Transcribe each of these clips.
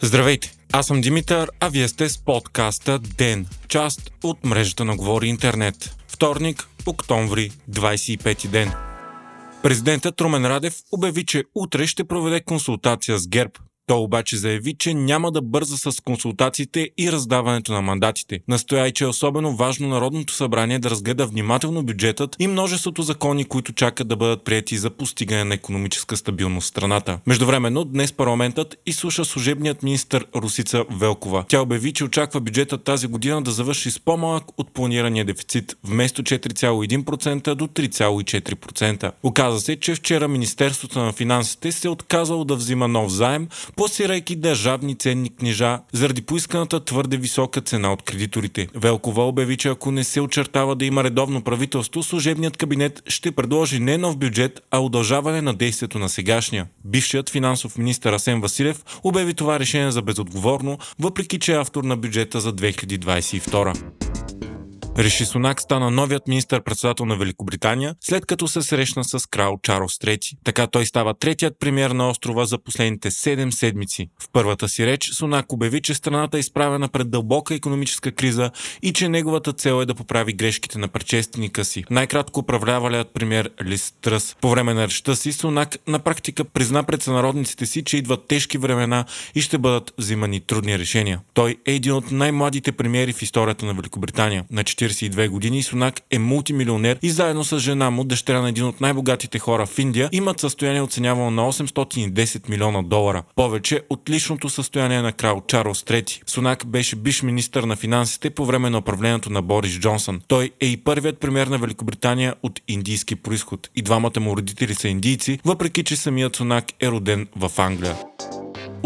Здравейте, аз съм Димитър, а вие сте с подкаста ДЕН, част от мрежата на Говори Интернет. Вторник, октомври, 25 ден. Президентът Румен Радев обяви, че утре ще проведе консултация с ГЕРБ той обаче заяви, че няма да бърза с консултациите и раздаването на мандатите. Настоя че е особено важно Народното събрание да разгледа внимателно бюджетът и множеството закони, които чакат да бъдат прияти за постигане на економическа стабилност в страната. Междувременно, днес парламентът изслуша служебният министр Русица Велкова. Тя обяви, че очаква бюджетът тази година да завърши с по-малък от планирания дефицит, вместо 4,1% до 3,4%. Оказа се, че вчера Министерството на финансите се е отказало да взима нов заем, пласирайки държавни ценни книжа заради поисканата твърде висока цена от кредиторите. Велкова обяви, че ако не се очертава да има редовно правителство, служебният кабинет ще предложи не нов бюджет, а удължаване на действието на сегашния. Бившият финансов министр Асен Василев обяви това решение за безотговорно, въпреки че е автор на бюджета за 2022. Реши Сунак стана новият министър-председател на Великобритания, след като се срещна с крал Чарлз III. Така той става третият премьер на острова за последните 7 седмици. В първата си реч Сунак обяви, че страната е изправена пред дълбока економическа криза и че неговата цел е да поправи грешките на предшественика си. Най-кратко управлявалият премьер Лис Тръс. По време на речта си Сунак на практика призна пред сънародниците си, че идват тежки времена и ще бъдат взимани трудни решения. Той е един от най-младите премиери в историята на Великобритания. На 42 години Сунак е мултимилионер и заедно с жена му, дъщеря на един от най-богатите хора в Индия, имат състояние оценявано на 810 милиона долара. Повече от личното състояние на крал Чарлз III. Сунак беше биш министър на финансите по време на управлението на Борис Джонсън. Той е и първият премьер на Великобритания от индийски происход. И двамата му родители са индийци, въпреки че самият Сунак е роден в Англия.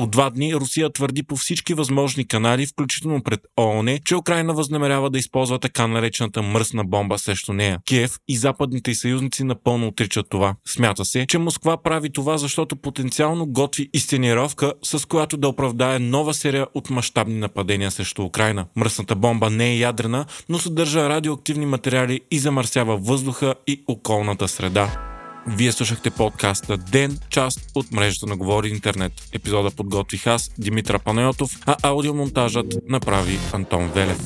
От два дни Русия твърди по всички възможни канали, включително пред ООН, че Украина възнамерява да използва така наречената мръсна бомба срещу нея. Киев и западните съюзници напълно отричат това. Смята се, че Москва прави това, защото потенциално готви изценировка, с която да оправдае нова серия от мащабни нападения срещу Украина. Мръсната бомба не е ядрена, но съдържа радиоактивни материали и замърсява въздуха и околната среда. Вие слушахте подкаста Ден, част от мрежата на Говори Интернет. Епизода подготвих аз, Димитър Панайотов, а аудиомонтажът направи Антон Велев.